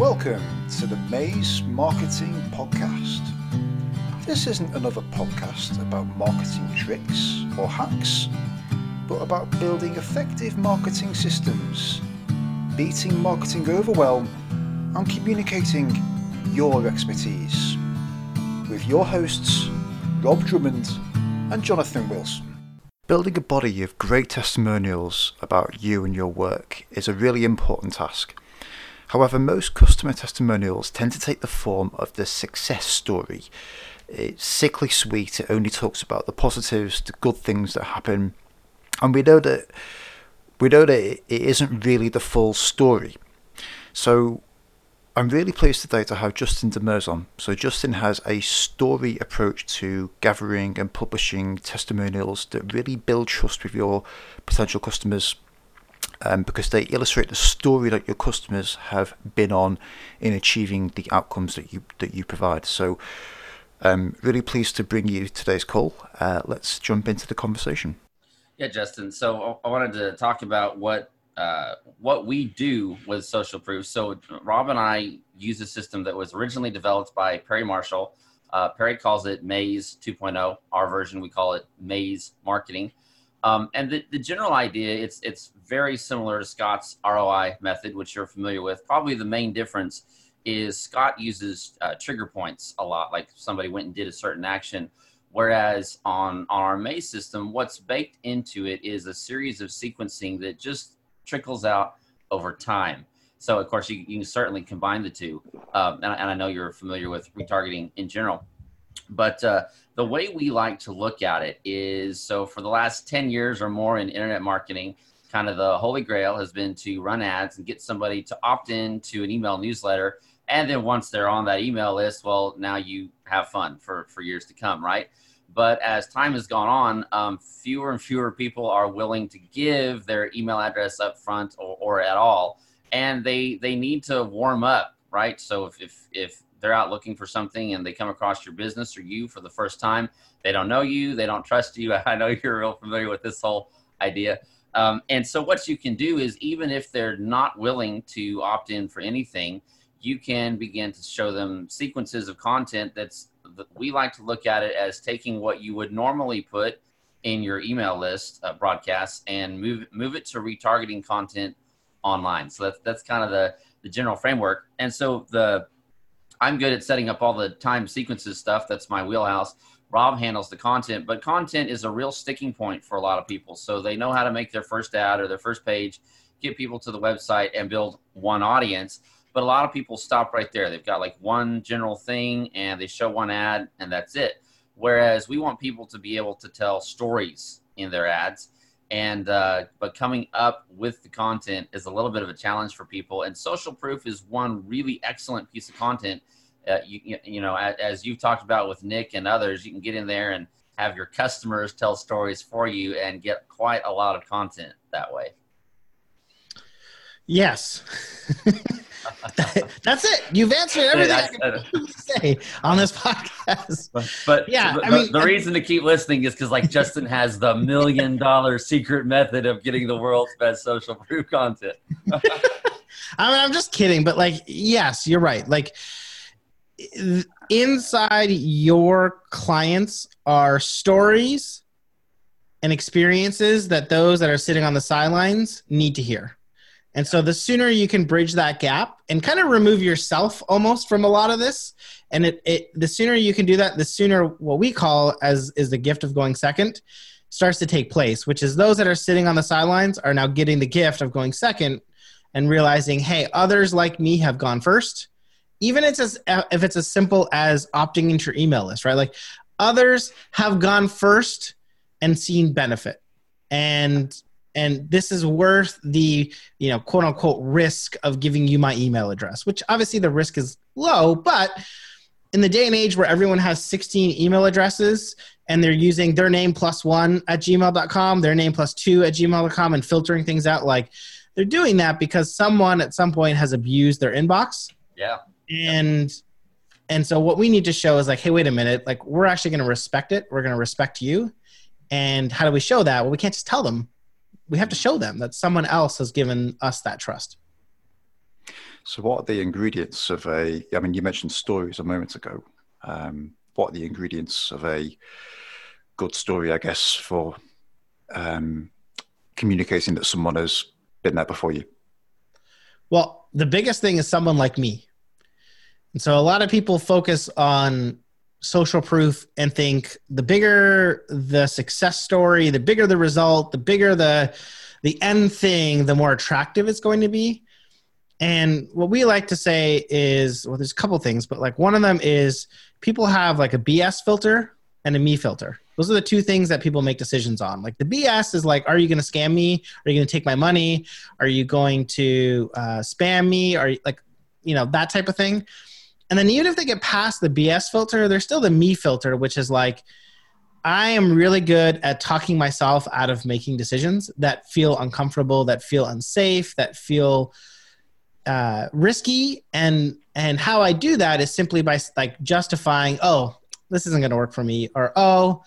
Welcome to the Maze Marketing Podcast. This isn't another podcast about marketing tricks or hacks, but about building effective marketing systems, beating marketing overwhelm, and communicating your expertise. With your hosts, Rob Drummond and Jonathan Wilson. Building a body of great testimonials about you and your work is a really important task. However, most customer testimonials tend to take the form of the success story. It's sickly sweet, it only talks about the positives, the good things that happen, and we know that we know that it isn't really the full story. So I'm really pleased today to have Justin Demers on. So Justin has a story approach to gathering and publishing testimonials that really build trust with your potential customers um, because they illustrate the story that your customers have been on in achieving the outcomes that you that you provide. So I'm really pleased to bring you today's call. Uh, let's jump into the conversation. Yeah, Justin. So I wanted to talk about what uh, what we do with social proof. So Rob and I use a system that was originally developed by Perry Marshall. Uh, Perry calls it Maze 2.0. Our version, we call it Maze Marketing. Um, and the, the general idea, it's it's very similar to Scott's ROI method, which you're familiar with. Probably the main difference is Scott uses uh, trigger points a lot, like somebody went and did a certain action. Whereas on, on our Maze system, what's baked into it is a series of sequencing that just trickles out over time. So, of course, you, you can certainly combine the two. Um, and, and, I know you're familiar with retargeting in general. But uh, the way we like to look at it is so for the last 10 years or more in internet marketing, kind of the holy grail has been to run ads and get somebody to opt in to an email newsletter. And then once they're on that email list, well, now you have fun for, for years to come, right? But as time has gone on, um, fewer and fewer people are willing to give their email address up front or, or at all. And they, they need to warm up, right? So if, if, if they're out looking for something and they come across your business or you for the first time, they don't know you, they don't trust you. I know you're real familiar with this whole idea. Um, and so what you can do is even if they're not willing to opt in for anything, you can begin to show them sequences of content that's we like to look at it as taking what you would normally put in your email list uh, broadcasts and move move it to retargeting content online. So that's that's kind of the the general framework. And so the I'm good at setting up all the time sequences stuff. That's my wheelhouse. Rob handles the content, but content is a real sticking point for a lot of people. So they know how to make their first ad or their first page, get people to the website and build one audience but a lot of people stop right there. They've got like one general thing and they show one ad and that's it. Whereas we want people to be able to tell stories in their ads. And, uh, but coming up with the content is a little bit of a challenge for people. And social proof is one really excellent piece of content. Uh, you, you know, as, as you've talked about with Nick and others, you can get in there and have your customers tell stories for you and get quite a lot of content that way. Yes. That's it. You've answered everything I, I can say on this podcast. But, but yeah, the, I mean, the reason to keep listening is because like Justin has the million dollar secret method of getting the world's best social proof content. I mean, I'm just kidding, but like, yes, you're right. Like inside your clients are stories and experiences that those that are sitting on the sidelines need to hear. And so the sooner you can bridge that gap and kind of remove yourself almost from a lot of this, and it, it the sooner you can do that, the sooner what we call as is the gift of going second starts to take place, which is those that are sitting on the sidelines are now getting the gift of going second and realizing, hey, others like me have gone first. Even it's as, if it's as simple as opting into your email list, right? Like others have gone first and seen benefit. And and this is worth the you know quote unquote risk of giving you my email address which obviously the risk is low but in the day and age where everyone has 16 email addresses and they're using their name plus one at gmail.com their name plus two at gmail.com and filtering things out like they're doing that because someone at some point has abused their inbox. Yeah. And and so what we need to show is like hey wait a minute like we're actually going to respect it we're going to respect you and how do we show that? Well we can't just tell them we have to show them that someone else has given us that trust. So, what are the ingredients of a? I mean, you mentioned stories a moment ago. Um, what are the ingredients of a good story? I guess for um, communicating that someone has been there before you. Well, the biggest thing is someone like me. And so a lot of people focus on social proof and think the bigger the success story, the bigger the result, the bigger the the end thing, the more attractive it's going to be. And what we like to say is, well, there's a couple things, but like one of them is people have like a BS filter and a me filter. Those are the two things that people make decisions on. Like the BS is like, are you going to scam me? Are you going to take my money? Are you going to uh, spam me? Are you like, you know, that type of thing. And then even if they get past the BS filter, there's still the me filter, which is like, I am really good at talking myself out of making decisions that feel uncomfortable, that feel unsafe, that feel uh, risky. And and how I do that is simply by like justifying, oh, this isn't going to work for me, or oh,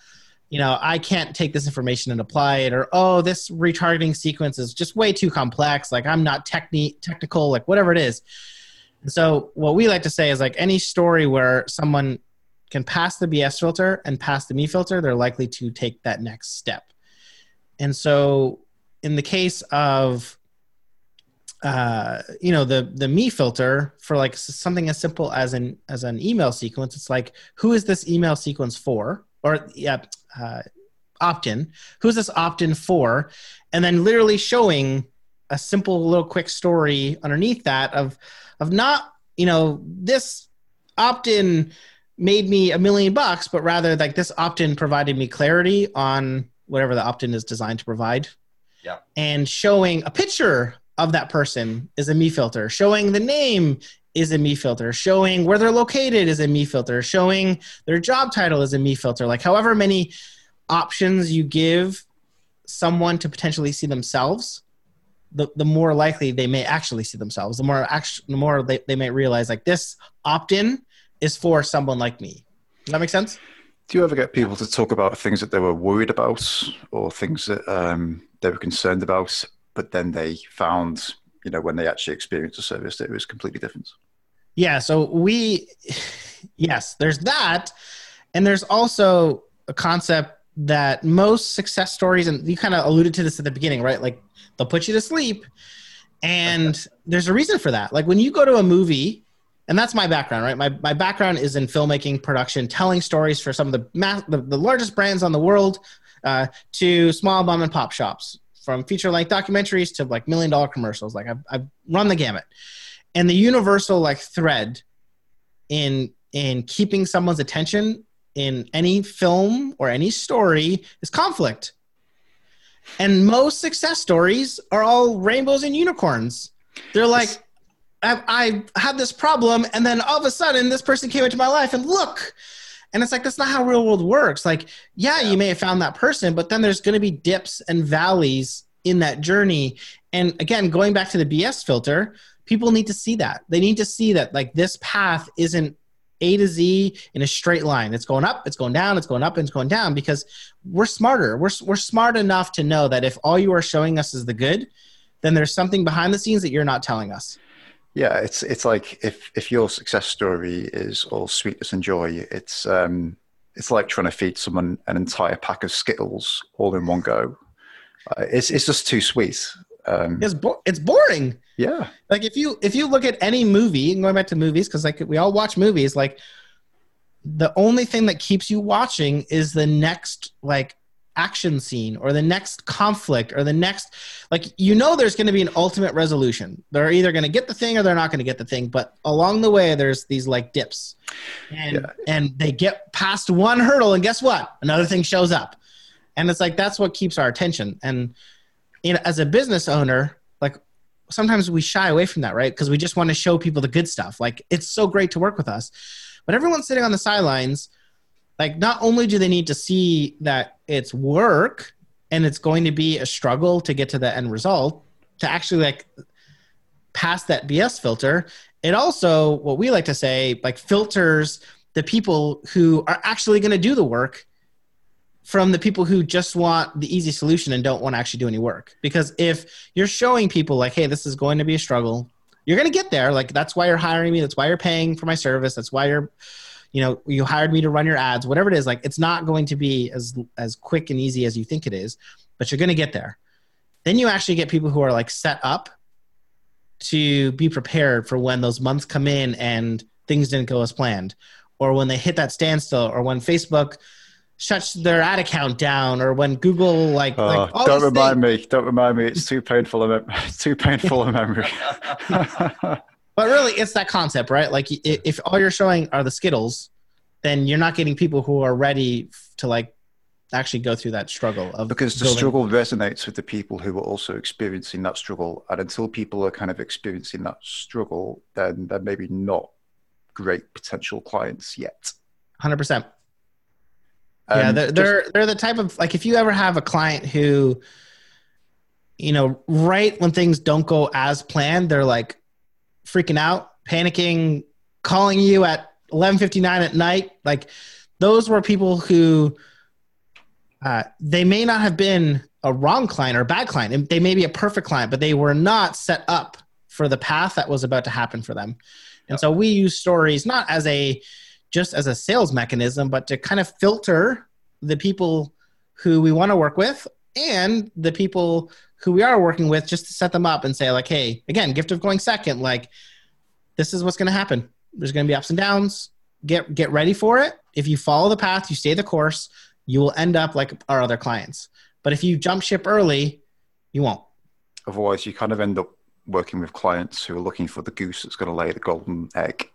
you know, I can't take this information and apply it, or oh, this retargeting sequence is just way too complex. Like I'm not techni- technical, like whatever it is. So what we like to say is like any story where someone can pass the BS filter and pass the me filter, they're likely to take that next step. And so in the case of uh, you know the the me filter for like something as simple as an as an email sequence it's like who is this email sequence for? Or yeah uh, opt-in. Who's this opt-in for? And then literally showing a simple little quick story underneath that of of not you know this opt-in made me a million bucks but rather like this opt-in provided me clarity on whatever the opt-in is designed to provide. Yeah. And showing a picture of that person is a me filter. Showing the name is a me filter. Showing where they're located is a me filter. Showing their job title is a me filter. Like however many options you give someone to potentially see themselves the, the more likely they may actually see themselves the more actually the more they, they may realize like this opt-in is for someone like me does that make sense do you ever get people to talk about things that they were worried about or things that um, they were concerned about but then they found, you know, when they actually experienced the service, that it was completely different. Yeah. So we, yes, there's that. And there's also a concept that most success stories, and you kind of alluded to this at the beginning, right? Like they'll put you to sleep. And there's a reason for that. Like when you go to a movie, and that's my background, right? My, my background is in filmmaking, production, telling stories for some of the, mass, the, the largest brands on the world uh, to small mom and pop shops from feature length documentaries to like million dollar commercials. Like I've, I've run the gamut. And the universal like thread in in keeping someone's attention in any film or any story is conflict. And most success stories are all rainbows and unicorns. They're like, I, I had this problem, and then all of a sudden, this person came into my life, and look, and it's like that's not how real world works. Like, yeah, yeah. you may have found that person, but then there's going to be dips and valleys in that journey. And again, going back to the BS filter, people need to see that. They need to see that like this path isn't A to Z in a straight line. It's going up, it's going down, it's going up, and it's going down because we're smarter. We're we're smart enough to know that if all you are showing us is the good, then there's something behind the scenes that you're not telling us. Yeah, it's it's like if if your success story is all sweetness and joy, it's um it's like trying to feed someone an entire pack of Skittles all in one go. Uh, it's it's just too sweet. Um, it's bo- it's boring. Yeah. Like if you if you look at any movie, and going back to movies because like we all watch movies, like the only thing that keeps you watching is the next like action scene or the next conflict or the next like you know there's going to be an ultimate resolution. They're either going to get the thing or they're not going to get the thing but along the way there's these like dips. And yeah. and they get past one hurdle and guess what? Another thing shows up. And it's like that's what keeps our attention. And you know as a business owner sometimes we shy away from that right? Because we just want to show people the good stuff. Like it's so great to work with us. But everyone's sitting on the sidelines like not only do they need to see that it's work and it's going to be a struggle to get to the end result to actually like pass that bs filter it also what we like to say like filters the people who are actually going to do the work from the people who just want the easy solution and don't want to actually do any work because if you're showing people like hey this is going to be a struggle you're going to get there. Like that's why you're hiring me. That's why you're paying for my service. That's why you're, you know, you hired me to run your ads, whatever it is. Like it's not going to be as, as quick and easy as you think it is, but you're going to get there. Then you actually get people who are like set up to be prepared for when those months come in and things didn't go as planned or when they hit that standstill or when Facebook shuts their ad account down or when Google like, oh, like don't remind things. me don't remind me it's too painful of too painful a memory but really it's that concept right like if all you're showing are the skittles then you're not getting people who are ready to like actually go through that struggle of because the building. struggle resonates with the people who are also experiencing that struggle and until people are kind of experiencing that struggle then they're maybe not great potential clients yet 100% um, yeah, they're, they're they're the type of like if you ever have a client who, you know, right when things don't go as planned, they're like freaking out, panicking, calling you at eleven fifty nine at night. Like those were people who, uh, they may not have been a wrong client or a bad client. They may be a perfect client, but they were not set up for the path that was about to happen for them. And so we use stories not as a just as a sales mechanism, but to kind of filter the people who we want to work with and the people who we are working with just to set them up and say like hey again gift of going second like this is what's going to happen. There's going to be ups and downs. Get get ready for it. If you follow the path you stay the course you will end up like our other clients. But if you jump ship early you won't. Otherwise you kind of end up working with clients who are looking for the goose that's going to lay the golden egg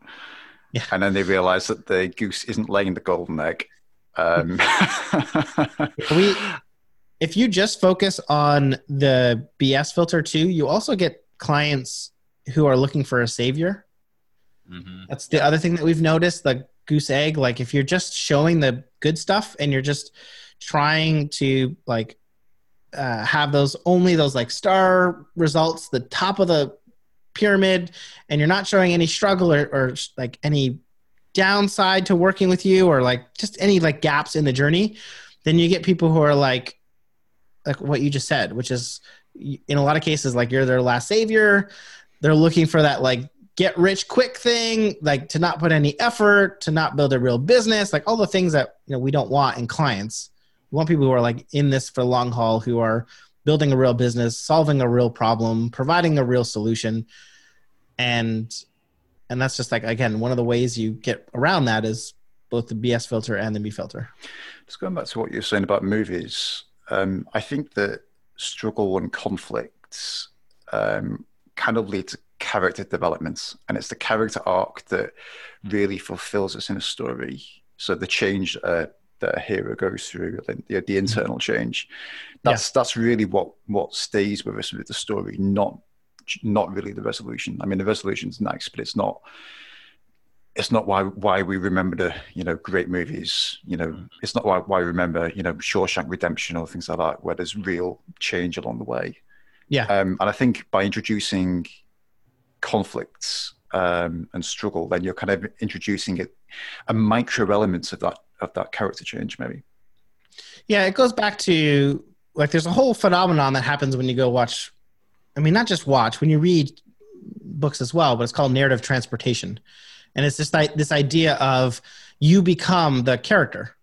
yeah. And then they realize that the goose isn't laying the golden egg. Um. we, if you just focus on the BS filter too, you also get clients who are looking for a savior. Mm-hmm. That's the other thing that we've noticed the goose egg. Like if you're just showing the good stuff and you're just trying to like uh, have those only those like star results, the top of the pyramid and you're not showing any struggle or, or like any downside to working with you or like just any like gaps in the journey then you get people who are like like what you just said which is in a lot of cases like you're their last savior. They're looking for that like get rich quick thing like to not put any effort to not build a real business like all the things that you know we don't want in clients. We want people who are like in this for long haul who are building a real business solving a real problem providing a real solution and and that's just like again one of the ways you get around that is both the BS filter and the me filter. Just going back to what you're saying about movies, um, I think that struggle and conflicts um, kind of lead to character developments, and it's the character arc that really fulfills us in a story. So the change uh, that a hero goes through, the, the mm-hmm. internal change, that's yeah. that's really what what stays with us with the story, not not really the resolution. I mean, the resolution's nice, but it's not. It's not why why we remember the you know great movies. You know, it's not why why we remember you know Shawshank Redemption or things like that, where there's real change along the way. Yeah, um, and I think by introducing conflicts um, and struggle, then you're kind of introducing it a micro elements of that of that character change, maybe. Yeah, it goes back to like there's a whole phenomenon that happens when you go watch I mean, not just watch, when you read books as well, but it's called narrative transportation. And it's this, this idea of you become the character.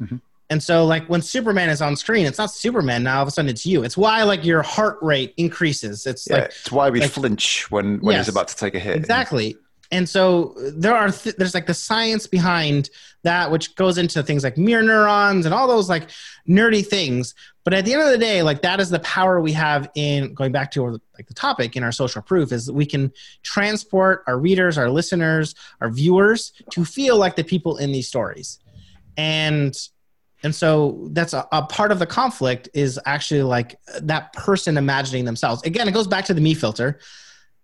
Mm-hmm. And so, like when Superman is on screen, it's not Superman now. All of a sudden, it's you. It's why like your heart rate increases. It's yeah, like it's why we like, flinch when when yes, he's about to take a hit. Exactly and so there are th- there's like the science behind that which goes into things like mirror neurons and all those like nerdy things. But at the end of the day like that is the power we have in going back to like the topic in our social proof is that we can transport our readers our listeners our viewers to feel like the people in these stories. And and so that's a, a part of the conflict is actually like that person imagining themselves. Again it goes back to the me filter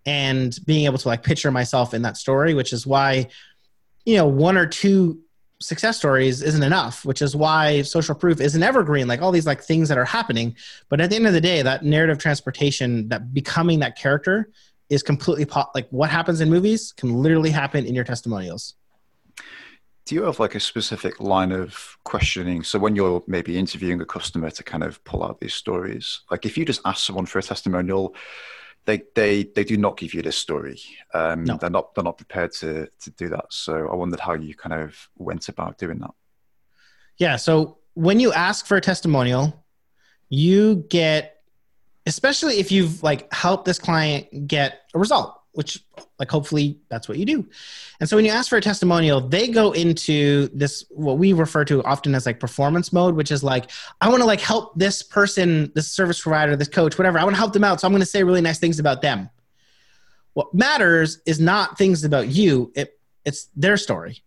and being able to like picture myself in that story, which is why, you know, one or two success stories isn't enough, which is why social proof is an evergreen, like all these like things that are happening. But at the end of the day, that narrative transportation, that becoming that character is completely po- like what happens in movies can literally happen in your testimonials. Do you have like a specific line of questioning? So when you're maybe interviewing a customer to kind of pull out these stories, like if you just ask someone for a testimonial, they they they do not give you this story. Um, No. They're not they're not prepared to to do that. So I wondered how you kind of went about doing that. Yeah. So when you ask for a testimonial, you get, especially if you've like helped this client get a result, which like hopefully that's what you do. And so when you ask for a testimonial, they go into this what we refer to often as like performance mode, which is like I want to like help this person, this service provider, this coach, whatever. I want to help them out, so I'm going to say really nice things about them. What matters is not things about you; it it's their story.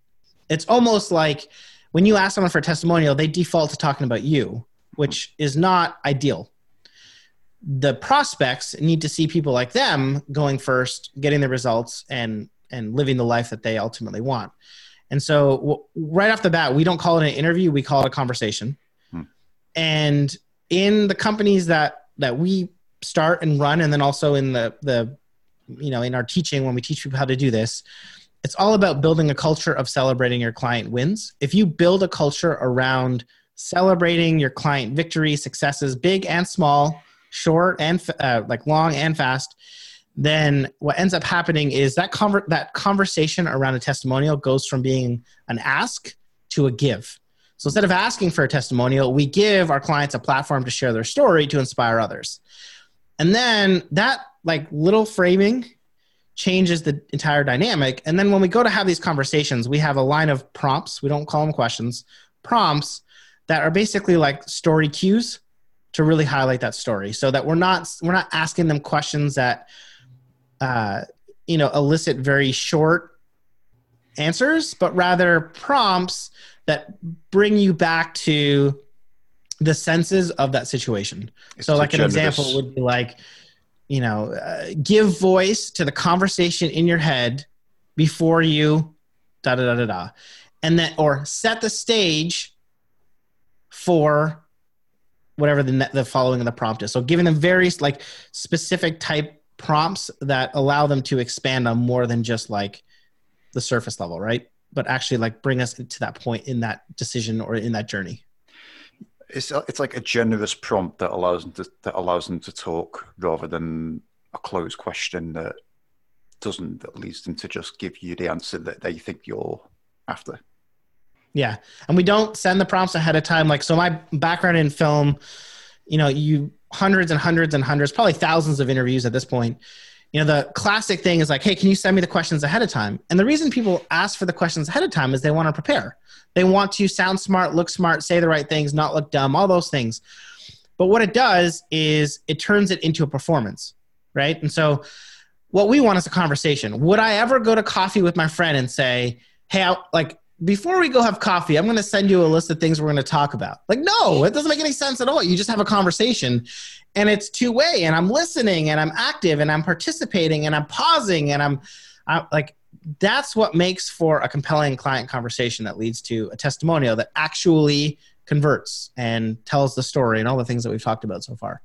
It's almost like when you ask someone for a testimonial, they default to talking about you, which is not ideal. The prospects need to see people like them going first, getting the results, and and living the life that they ultimately want. And so, w- right off the bat, we don't call it an interview; we call it a conversation. Hmm. And in the companies that that we start and run, and then also in the the you know in our teaching when we teach people how to do this, it's all about building a culture of celebrating your client wins. If you build a culture around celebrating your client victories, successes, big and small, short and uh, like long and fast, then what ends up happening is that conver- that conversation around a testimonial goes from being an ask to a give. So instead of asking for a testimonial, we give our clients a platform to share their story to inspire others. And then that like little framing changes the entire dynamic. And then when we go to have these conversations, we have a line of prompts. We don't call them questions, prompts that are basically like story cues to really highlight that story. So that we're not we're not asking them questions that uh, you know elicit very short answers but rather prompts that bring you back to the senses of that situation. It's so like an generous- example would be like you know uh, give voice to the conversation in your head before you da da da da da. And then or set the stage for whatever the the following of the prompt is. So giving them various like specific type prompts that allow them to expand on more than just like the surface level right? But actually like bring us to that point in that decision or in that journey. It's it's like a generous prompt that allows them to that allows them to talk rather than a closed question that doesn't that leads them to just give you the answer that they think you're after. Yeah. And we don't send the prompts ahead of time. Like, so my background in film, you know, you hundreds and hundreds and hundreds, probably thousands of interviews at this point. You know, the classic thing is like, hey, can you send me the questions ahead of time? And the reason people ask for the questions ahead of time is they want to prepare. They want to sound smart, look smart, say the right things, not look dumb, all those things. But what it does is it turns it into a performance, right? And so what we want is a conversation. Would I ever go to coffee with my friend and say, hey, I, like, before we go have coffee, I'm going to send you a list of things we're going to talk about. Like, no, it doesn't make any sense at all. You just have a conversation and it's two way and I'm listening and I'm active and I'm participating and I'm pausing and I'm I'm like, that's what makes for a compelling client conversation that leads to a testimonial that actually converts and tells the story and all the things that we've talked about so far.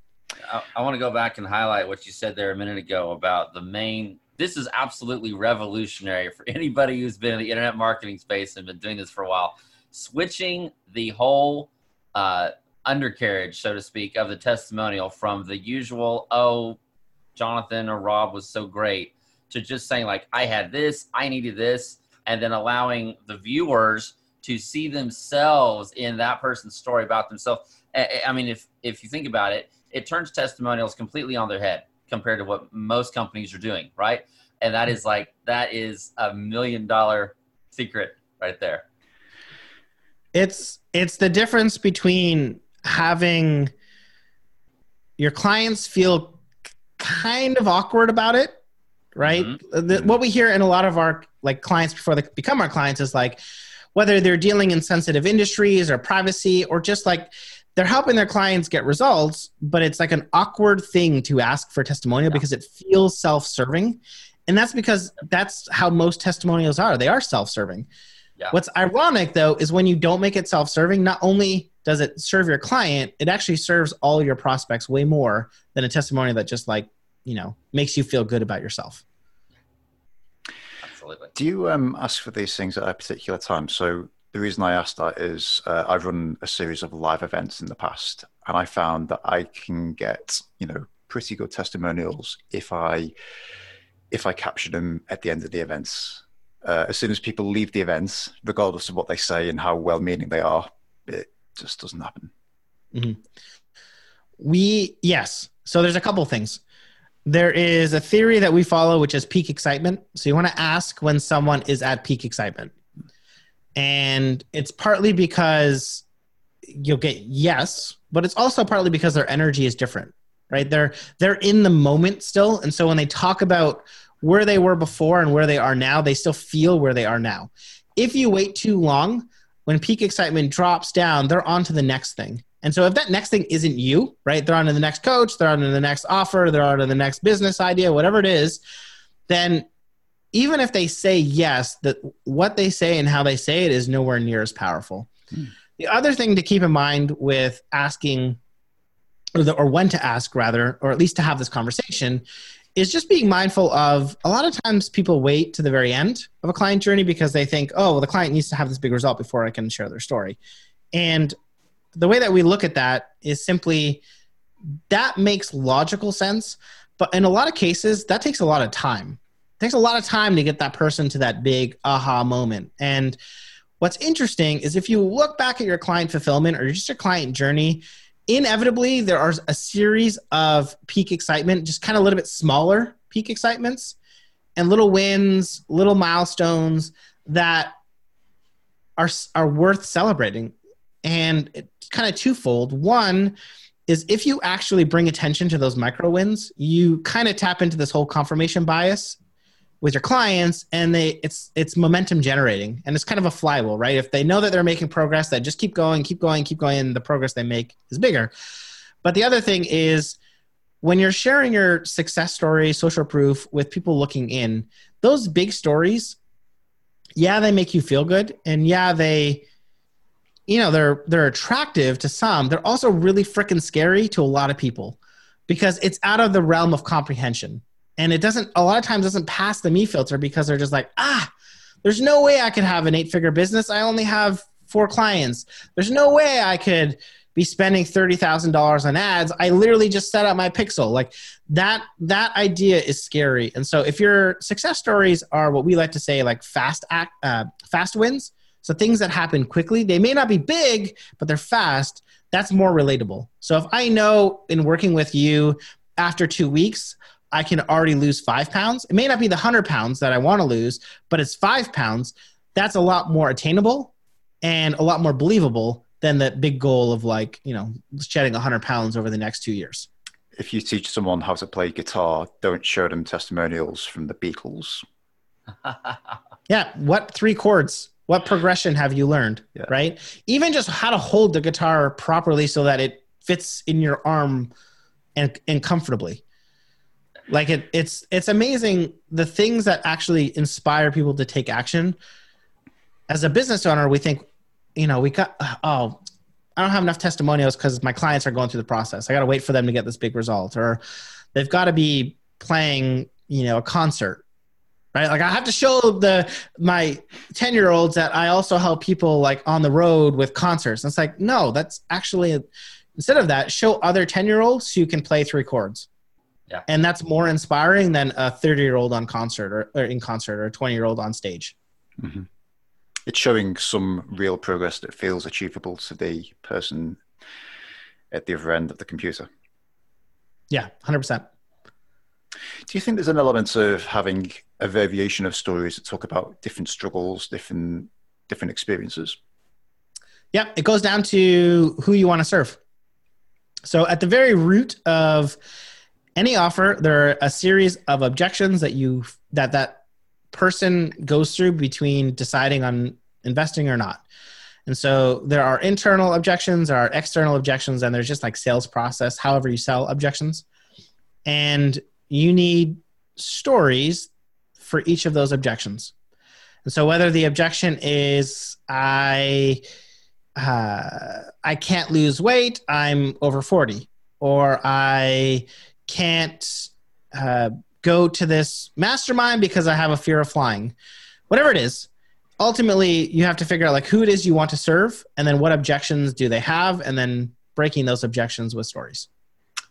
I, I want to go back and highlight what you said there a minute ago about the main. This is absolutely revolutionary for anybody who's been in the internet marketing space and been doing this for a while. Switching the whole uh, undercarriage, so to speak, of the testimonial from the usual, oh, Jonathan or Rob was so great, to just saying, like, I had this, I needed this, and then allowing the viewers to see themselves in that person's story about themselves. I, mean, if if you think about it, it turns testimonials completely on their head compared to what most companies are doing, right? And that is like that is a million dollar secret right there. It's it's the difference between having your clients feel kind of awkward about it, right? Mm-hmm. The, what we hear in a lot of our like clients before they become our clients is like whether they're dealing in sensitive industries or privacy or just like they're helping their clients get results, but it's like an awkward thing to ask for a testimonial because it feels self-serving. And that's because that's how most testimonials are. They are self-serving. Yeah. What's ironic though is when you don't make it self-serving, not only does it serve your client, it actually serves all your prospects way more than a testimonial that just like, you know, makes you feel good about yourself. Absolutely. Do you um, ask for these things at a particular time? So the reason I asked that is uh, I've run a series of live events in the past, and I found that I can get you know pretty good testimonials if I if I capture them at the end of the events. Uh, as soon as people leave the events, regardless of what they say and how well-meaning they are, it just doesn't happen. Mm-hmm. We yes. So there's a couple things. There is a theory that we follow, which is peak excitement. So you want to ask when someone is at peak excitement, and it's partly because you'll get yes, but it's also partly because their energy is different, right? They're they're in the moment still, and so when they talk about where they were before and where they are now, they still feel where they are now. If you wait too long, when peak excitement drops down, they're on to the next thing. And so if that next thing isn't you, right? They're on to the next coach, they're on to the next offer, they're on to the next business idea, whatever it is, then even if they say yes, that what they say and how they say it is nowhere near as powerful. Hmm. The other thing to keep in mind with asking, or, the, or when to ask rather, or at least to have this conversation, is just being mindful of a lot of times people wait to the very end of a client journey because they think, oh, well, the client needs to have this big result before I can share their story. And the way that we look at that is simply that makes logical sense. But in a lot of cases, that takes a lot of time. Takes a lot of time to get that person to that big aha moment. And what's interesting is if you look back at your client fulfillment or just your client journey, inevitably there are a series of peak excitement, just kind of a little bit smaller peak excitements and little wins, little milestones that are are worth celebrating. And it's kind of twofold. One is if you actually bring attention to those micro wins, you kind of tap into this whole confirmation bias with your clients and they it's it's momentum generating and it's kind of a flywheel right? If they know that they're making progress they just keep going keep going keep going and the progress they make is bigger. But the other thing is when you're sharing your success story social proof with people looking in those big stories yeah they make you feel good and yeah they you know they're they're attractive to some. They're also really freaking scary to a lot of people because it's out of the realm of comprehension and it doesn't a lot of times doesn't pass the me filter because they're just like ah there's no way i could have an eight figure business. I only have four clients. There's no way i could be spending $30000 on ads. I literally just set up my pixel. Like that that idea is scary. And so if your success stories are what we like to say like fast act uh, fast wins so things that happen quickly they may not be big but they're fast that's more relatable. So if i know in working with you after two weeks I can already lose five pounds. It may not be the 100 pounds that I want to lose, but it's five pounds. That's a lot more attainable and a lot more believable than that big goal of like, you know, shedding 100 pounds over the next two years. If you teach someone how to play guitar, don't show them testimonials from the Beatles. yeah. What three chords? What progression have you learned? Yeah. Right? Even just how to hold the guitar properly so that it fits in your arm and, and comfortably like it, it's it's amazing the things that actually inspire people to take action. As a business owner, we think, you know, we got uh, oh, I don't have enough testimonials because my clients are going through the process. I got to wait for them to get this big result, or they've got to be playing, you know, a concert, right? Like I have to show the my ten year olds that I also help people like on the road with concerts. And it's like no, that's actually instead of that, show other ten year olds who can play three chords yeah. And that's more inspiring than a 30 year old on concert or, or, in concert or a 20 year old on stage. Mm-hmm. It's showing some real progress that feels achievable to the person at the other end of the computer. Yeah, 100%. Do you think there's an element of having a variation of stories that talk about different struggles, different different experiences? Yeah, it goes down to who you want to serve. So at the very root of any offer, there are a series of objections that you that that person goes through between deciding on investing or not. And so there are internal objections, there are external objections, and there's just like sales process, however you sell objections. And you need stories for each of those objections. And so whether the objection is I uh, I can't lose weight, I'm over 40, or I can't uh, go to this mastermind because I have a fear of flying. Whatever it is, ultimately you have to figure out like who it is you want to serve and then what objections do they have and then breaking those objections with stories.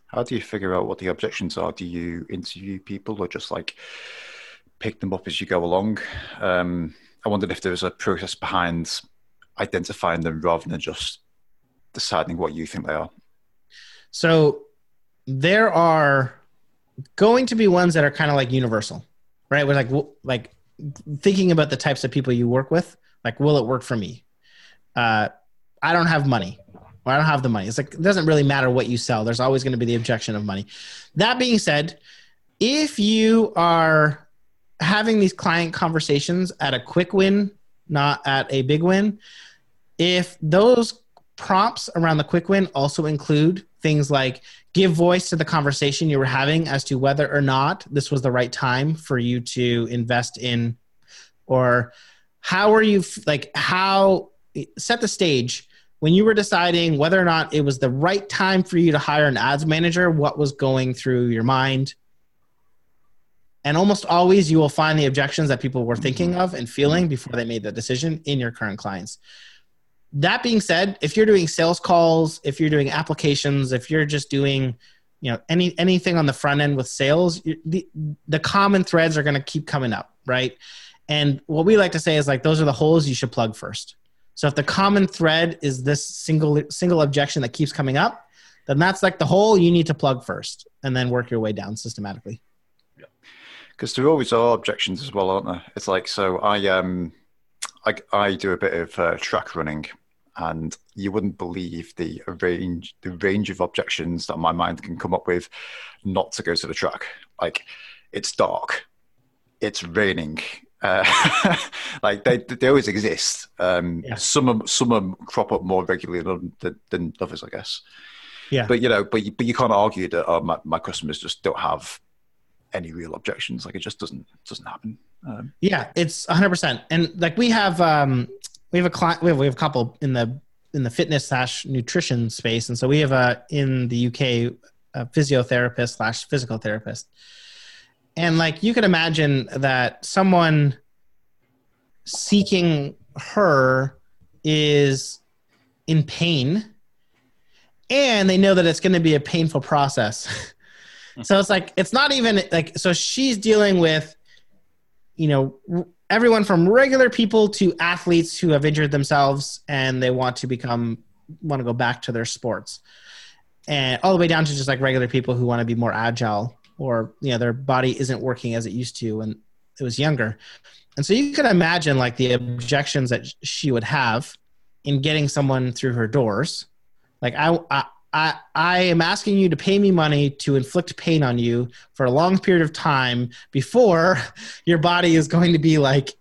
How do you figure out what the objections are? Do you interview people or just like pick them up as you go along? Um, I wondered if there was a process behind identifying them rather than just deciding what you think they are. So there are going to be ones that are kind of like universal, right? We're like like thinking about the types of people you work with. Like, will it work for me? Uh, I don't have money. Or I don't have the money. It's like it doesn't really matter what you sell. There's always going to be the objection of money. That being said, if you are having these client conversations at a quick win, not at a big win, if those prompts around the quick win also include things like give voice to the conversation you were having as to whether or not this was the right time for you to invest in or how are you like how set the stage when you were deciding whether or not it was the right time for you to hire an ads manager what was going through your mind? And almost always you will find the objections that people were thinking mm-hmm. of and feeling before they made the decision in your current clients that being said, if you're doing sales calls, if you're doing applications, if you're just doing you know any anything on the front end with sales, the the common threads are going to keep coming up, right? And what we like to say is like those are the holes you should plug first. So if the common thread is this single single objection that keeps coming up, then that's like the hole you need to plug first, and then work your way down systematically. Yeah, because there always are objections as well, aren't there? It's like so I um I I do a bit of uh, track running and you wouldn't believe the range the range of objections that my mind can come up with not to go to the track. Like it's dark it's raining uh, like they they always exist. Um, yeah. some of, some crop up more regularly than, than, others i guess. Yeah. But you know but you, but you can't argue that oh, my, my customers just don't have any real objections. Like it just doesn't doesn't happen. Um, yeah it's 100% and like we have um we have a client we have, we have a couple in the in the fitness slash nutrition space. And so we have a in the uk a physiotherapist slash physical therapist. And like you can imagine that someone seeking her is in pain and they know that it's going to be a painful process. So it's like it's not even like so she's dealing with you know everyone from regular people to athletes who have injured themselves and they want to become want to go back to their sports. And all the way down to just like regular people who want to be more agile or you know their body isn't working as it used to when it was younger. And so you can imagine like the objections that she would have in getting someone through her doors. Like i, I I, I am asking you to pay me money to inflict pain on you for a long period of time before your body is going to be like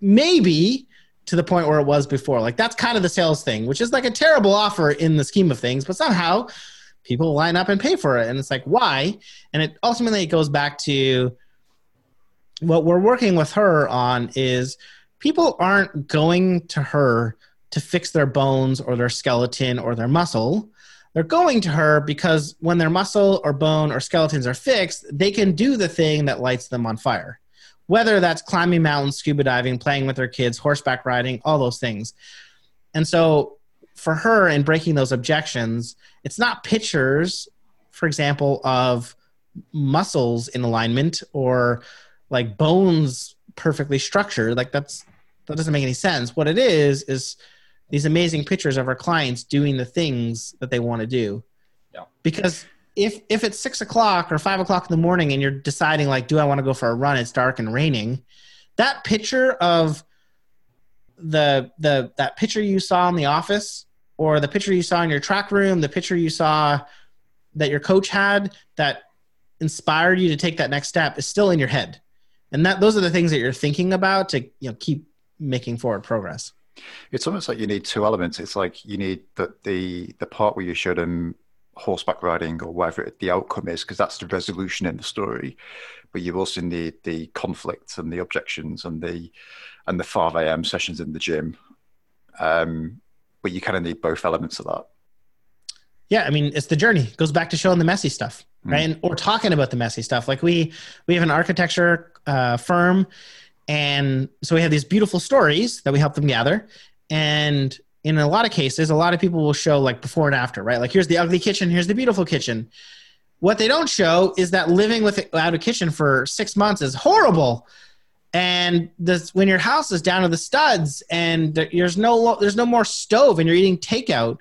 maybe to the point where it was before. Like that's kind of the sales thing, which is like a terrible offer in the scheme of things, but somehow people line up and pay for it. And it's like, why? And it ultimately it goes back to what we're working with her on is people aren't going to her to fix their bones or their skeleton or their muscle they're going to her because when their muscle or bone or skeletons are fixed, they can do the thing that lights them on fire. Whether that's climbing mountains, scuba diving, playing with their kids, horseback riding, all those things. And so for her in breaking those objections, it's not pictures, for example, of muscles in alignment or like bones perfectly structured. Like that's that doesn't make any sense. What it is is these amazing pictures of our clients doing the things that they want to do. Yeah. Because if if it's six o'clock or five o'clock in the morning and you're deciding like, do I want to go for a run? It's dark and raining. That picture of the the that picture you saw in the office or the picture you saw in your track room, the picture you saw that your coach had that inspired you to take that next step is still in your head. And that those are the things that you're thinking about to you know keep making forward progress. It's almost like you need two elements. It's like you need the the, the part where you show them horseback riding or whatever the outcome is, because that's the resolution in the story. But you also need the conflicts and the objections and the and the 5 a.m. sessions in the gym. Um, but you kind of need both elements of that. Yeah, I mean, it's the journey. It goes back to showing the messy stuff, hmm. right? Mm. And, or talking about the messy stuff. Like we we have an architecture uh, firm and so we have these beautiful stories that we help them gather. And in a lot of cases, a lot of people will show like before and after, right? Like here's the ugly kitchen, here's the beautiful kitchen. What they don't show is that living without a kitchen for six months is horrible. And this, when your house is down to the studs and there's no there's no more stove and you're eating takeout,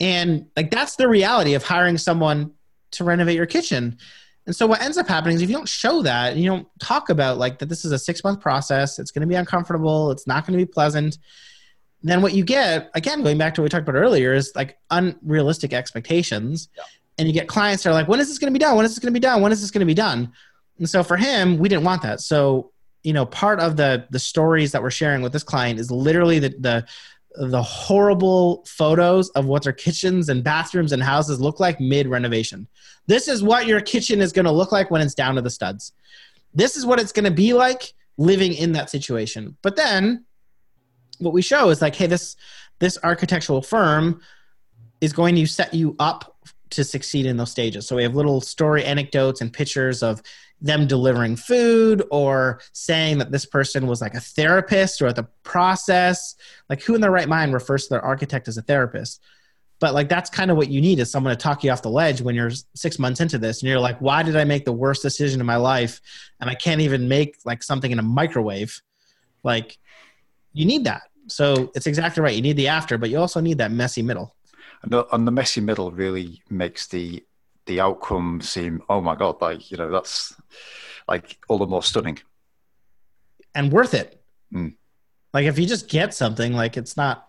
and like that's the reality of hiring someone to renovate your kitchen. And so what ends up happening is if you don't show that and you don't talk about like that this is a six month process, it's going to be uncomfortable, it's not going to be pleasant. Then what you get, again, going back to what we talked about earlier, is like unrealistic expectations. Yeah. And you get clients that are like, when is this going to be done? When is this going to be done? When is this going to be done? And so for him, we didn't want that. So, you know, part of the the stories that we're sharing with this client is literally the the the horrible photos of what their kitchens and bathrooms and houses look like mid renovation. This is what your kitchen is going to look like when it's down to the studs. This is what it's going to be like living in that situation. But then what we show is like, hey, this this architectural firm is going to set you up to succeed in those stages. So we have little story anecdotes and pictures of them delivering food or saying that this person was like a therapist or the process. Like who in their right mind refers to their architect as a therapist? But like that's kind of what you need is someone to talk you off the ledge when you're six months into this and you're like, why did I make the worst decision in my life and I can't even make like something in a microwave? Like you need that. So it's exactly right. You need the after, but you also need that messy middle. And the messy middle really makes the the outcome seem oh my god like you know that's like all the more stunning. And worth it. Mm. like if you just get something like it's not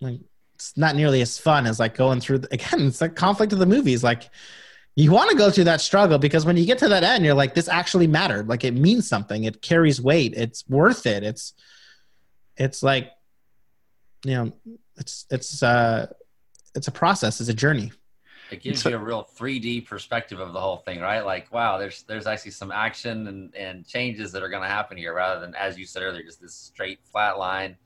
like it's not nearly as fun as like going through the, again it's like conflict of the movies. Like you want to go through that struggle because when you get to that end you're like this actually mattered. Like it means something. It carries weight. It's worth it. It's it's like you know it's it's uh it's a process it's a journey it gives you a real 3D perspective of the whole thing, right? Like, wow, there's there's actually some action and, and changes that are going to happen here, rather than as you said earlier, just this straight flat line.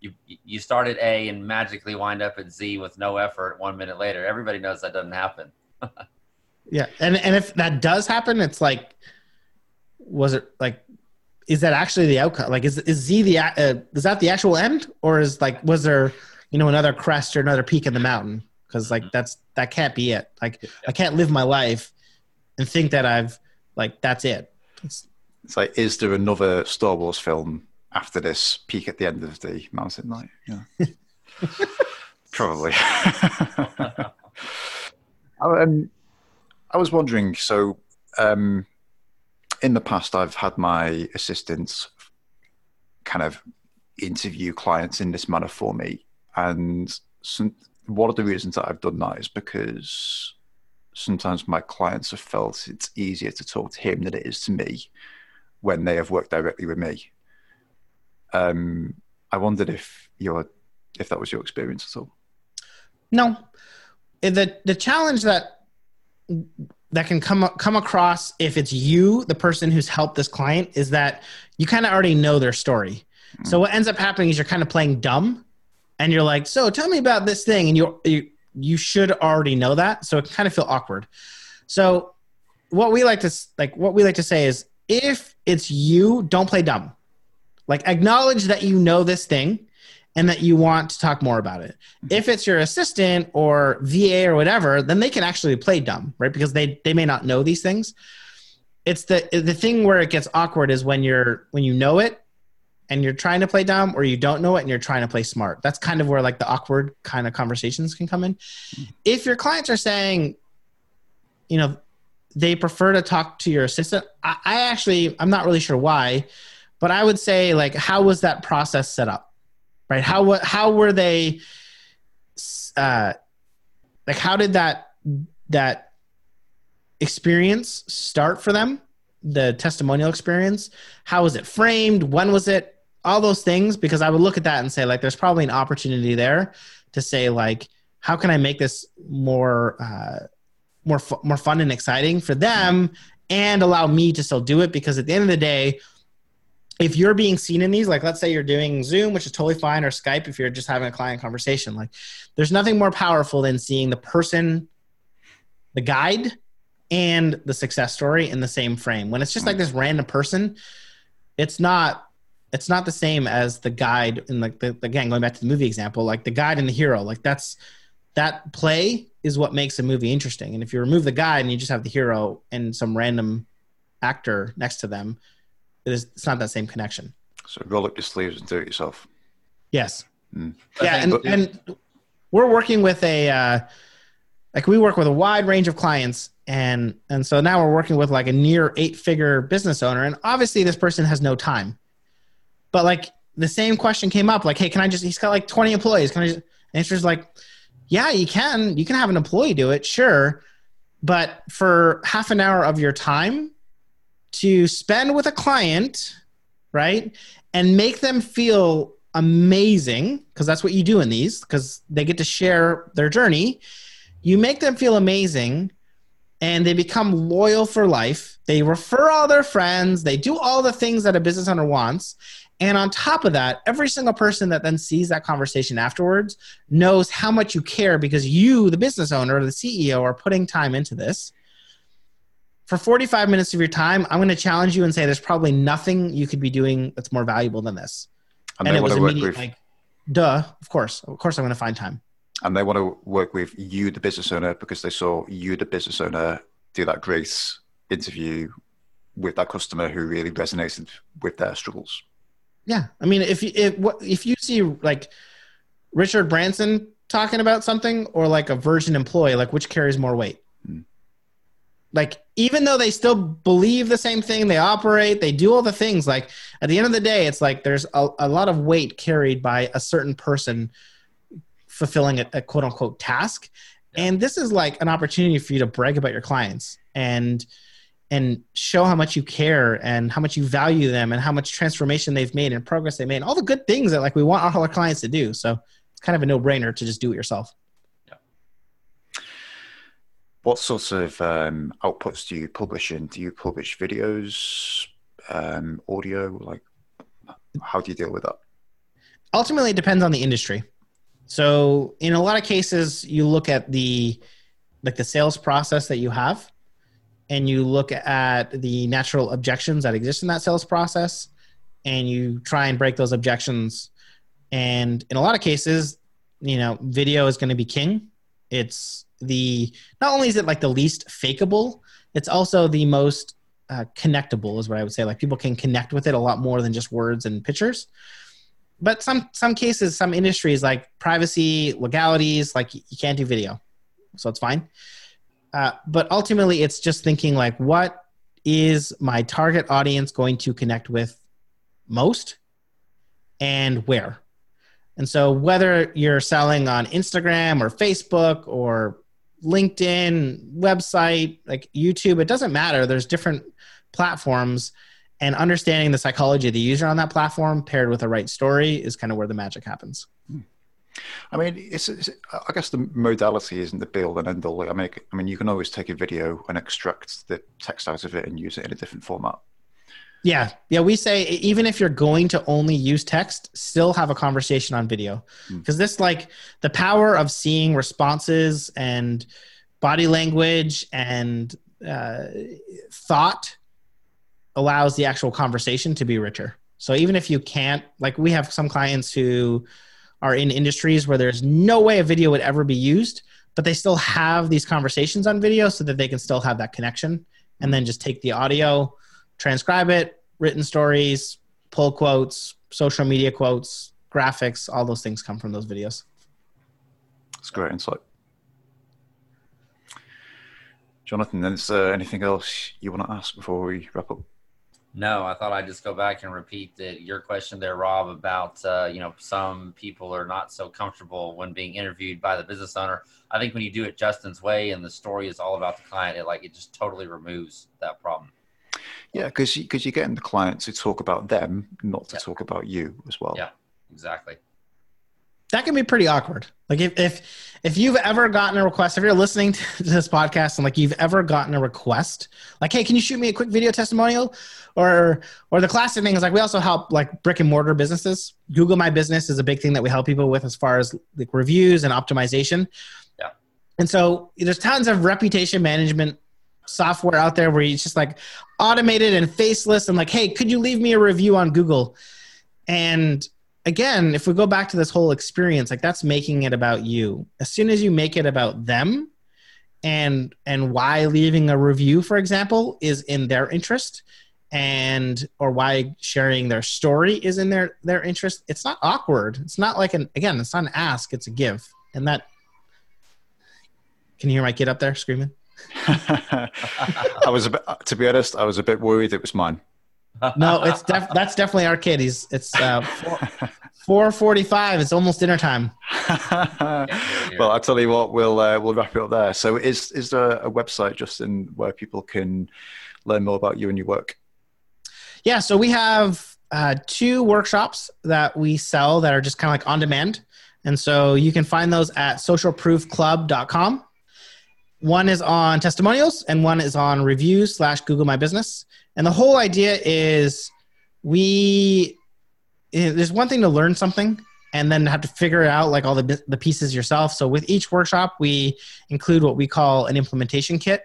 You you start at A and magically wind up at Z with no effort. One minute later, everybody knows that doesn't happen. yeah, and and if that does happen, it's like, was it like is that actually the outcome? Like, is is Z the uh, is that the actual end, or is like was there you know another crest or another peak in the mountain? because like mm-hmm. that's that can't be it. Like. I can't live my life and think that I've like that's it. It's, it's like, is there another Star Wars film after this peak at the end of the mountain? Like, yeah, probably. um, I was wondering. So, um, in the past, I've had my assistants kind of interview clients in this manner for me, and some, one of the reasons that I've done that is because sometimes my clients have felt it's easier to talk to him than it is to me when they have worked directly with me. Um, I wondered if your if that was your experience at all. No, the the challenge that that can come come across if it's you, the person who's helped this client, is that you kind of already know their story. Mm. So what ends up happening is you're kind of playing dumb and you're like, so tell me about this thing, and you you you should already know that, so it kind of feel awkward. So what we like to like what we like to say is if it's you, don't play dumb. Like acknowledge that you know this thing and that you want to talk more about it. Mm-hmm. If it's your assistant or VA or whatever, then they can actually play dumb, right? Because they they may not know these things. It's the the thing where it gets awkward is when you're when you know it and you're trying to play dumb or you don't know it and you're trying to play smart. That's kind of where like the awkward kind of conversations can come in. If your clients are saying, you know, they prefer to talk to your assistant, I, I actually, I'm not really sure why, but I would say like, how was that process set up? Right? How, how were they, uh, like, how did that, that experience start for them? the testimonial experience how was it framed when was it all those things because I would look at that and say like there's probably an opportunity there to say like how can I make this more uh, more fu- more fun and exciting for them and allow me to still do it? Because at the end of the day if you're being seen in these like let's say you're doing zoom which is totally fine or skype if you're just having a client conversation like there's nothing more powerful than seeing the person the guide and the success story in the same frame. When it's just like this random person it's not it's not the same as the guide in like the again going back to the movie example like the guide and the hero like that's that play is what makes a movie interesting. And if you remove the guide and you just have the hero and some random actor next to them it is, it's not that same connection. So roll up your sleeves and do it yourself. yes. Mm. Yeah and, think- and we're working with a uh, like we work with a wide range of clients and and so now we're working with like a near eight figure business owner. And obviously this person has no time but like the same question came up like hey can i just he's got like 20 employees. Can i just just like yeah you can. You can have an employee do it sure. But for half an hour of your time to spend with a client right and make them feel amazing because that's what you do in these because they get to share their journey you make them feel amazing and they become loyal for life. They refer all their friends. They do all the things that a business owner wants and on top of that every single person that then sees that conversation afterwards knows how much you care because you the business owner or the ceo are putting time into this. For 45 minutes of your time i'm going to challenge you and say there's probably nothing you could be doing that's more valuable than this. And, and, they it want was to work immediate with like duh of course of course i'm going to find time. And they want to work with you, the business owner, because they saw you, the business owner, do that great interview with that customer who really resonated with their struggles. Yeah i mean if you if, what- if you see like richard branson talking about something or like a virgin employee like which carries more weight Hmm. like even though they still believe the same thing they operate they do all the things like at the end of the day it's like there's a, a lot of weight carried by a certain person fulfilling a, a quote unquote task Yeah. and this is like an opportunity for you to brag about your clients and and show how much you care and how much you value them and how much transformation they've made and progress they made and all the good things that like we want all our clients to do so it's kind of a no-brainer to just do it yourself What sorts of um, outputs do you publish in? Do you publish videos, um, audio? Like, how do you deal with that? ultimately it depends on the industry so in a lot of cases you look at the like the sales process that you have and you look at the natural objections that exist in that sales process and you try and break those objections. And in a lot of cases you know video is going to be king. It's the not only is it like the least fakeable it's also the most uh, connectable is what i would say. Like people can connect with it a lot more than just words and pictures. But some some cases some industries like privacy legalities like you can't do video so it's fine uh, but ultimately it's just thinking like what is my target audience going to connect with most and where? And so whether you're selling on instagram or facebook or linkedin website like youtube it doesn't matter. There's different platforms and understanding the psychology of the user on that platform paired with the right story is kind of where the magic happens I mean, it's, it's, I guess the modality isn't the be all and end all. I mean, I mean, you can always take a video and extract the text out of it and use it in a different format. yeah yeah we say even if you're going to only use text still have a conversation on video Hmm. because this like the power of seeing responses and body language and uh, thought allows the actual conversation to be richer so even if you can't like we have some clients who are in industries where there's no way a video would ever be used but they still have these conversations on video so that they can still have that connection and then just take the audio transcribe it written stories pull quotes social media quotes graphics all those things come from those videos It's great insight. Jonathan, is there anything else you want to ask before we wrap up? No, I thought I'd just go back and repeat that your question there, Rob, about uh, you know some people are not so comfortable when being interviewed by the business owner. I think when you do it Justin's way and the story is all about the client, it like it just totally removes that problem. Yeah, because because you're getting the client to talk about them, not to Yeah. talk about you as well. Yeah. Exactly. That can be pretty awkward. Like if if if you've ever gotten a request if you're listening to this podcast and like you've ever gotten a request like hey can you shoot me a quick video testimonial? Or or the classic thing is like we also help like brick and mortar businesses. Google my business is a big thing that we help people with as far as like reviews and optimization. Yeah. and so there's tons of reputation management software out there where it's just like automated and faceless and like hey could you leave me a review on google? And again, if we go back to this whole experience, like that's making it about you. As soon as you make it about them, and and why leaving a review, for example, is in their interest, and or why sharing their story is in their their interest, it's not awkward. It's not like an again, it's not an ask, it's a give, and that. Can you hear my kid up there screaming? I was a to be honest, I was a bit worried it was mine. No, it's def- that's definitely our kid. He's it's uh, four forty five. It's almost dinner time. well, I'll tell you what, we'll uh, we'll wrap it up there. So, is is there a website, Justin, where people can learn more about you and your work? Yeah, so we have uh, two workshops that we sell that are just kind of like on demand, and so you can find those at socialproofclub.com. One is on testimonials, and one is on reviews slash Google My Business. And the whole idea is we eh, there's one thing to learn something and then have to figure out like all the the pieces yourself. So with each workshop, we include what we call an implementation kit,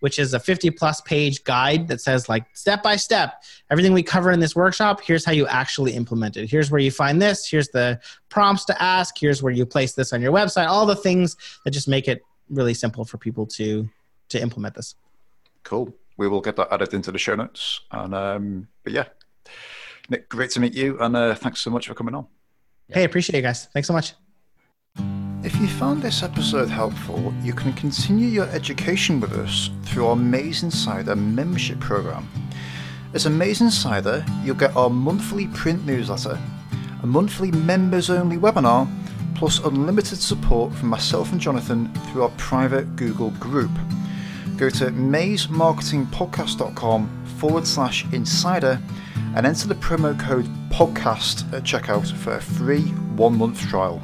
which is a 50 plus page guide that says like step by step everything we cover in this workshop. Here's how you actually implement it. Here's where you find this. Here's the prompts to ask. Here's where you place this on your website. All the things that just make it really simple for people to to implement this. Cool we will get that added into the show notes. And um, but yeah, Nick, great to meet you, and uh, thanks so much for coming on. Hey, appreciate you guys. Thanks so much. If you found this episode helpful, you can continue your education with us through our Maze Insider membership program. As a Maze Insider, you'll get our monthly print newsletter, a monthly members only webinar, plus unlimited support from myself and Jonathan through our private Google group go to mazemarketingpodcast.com forward slash insider and enter the promo code podcast at checkout for a free one month trial.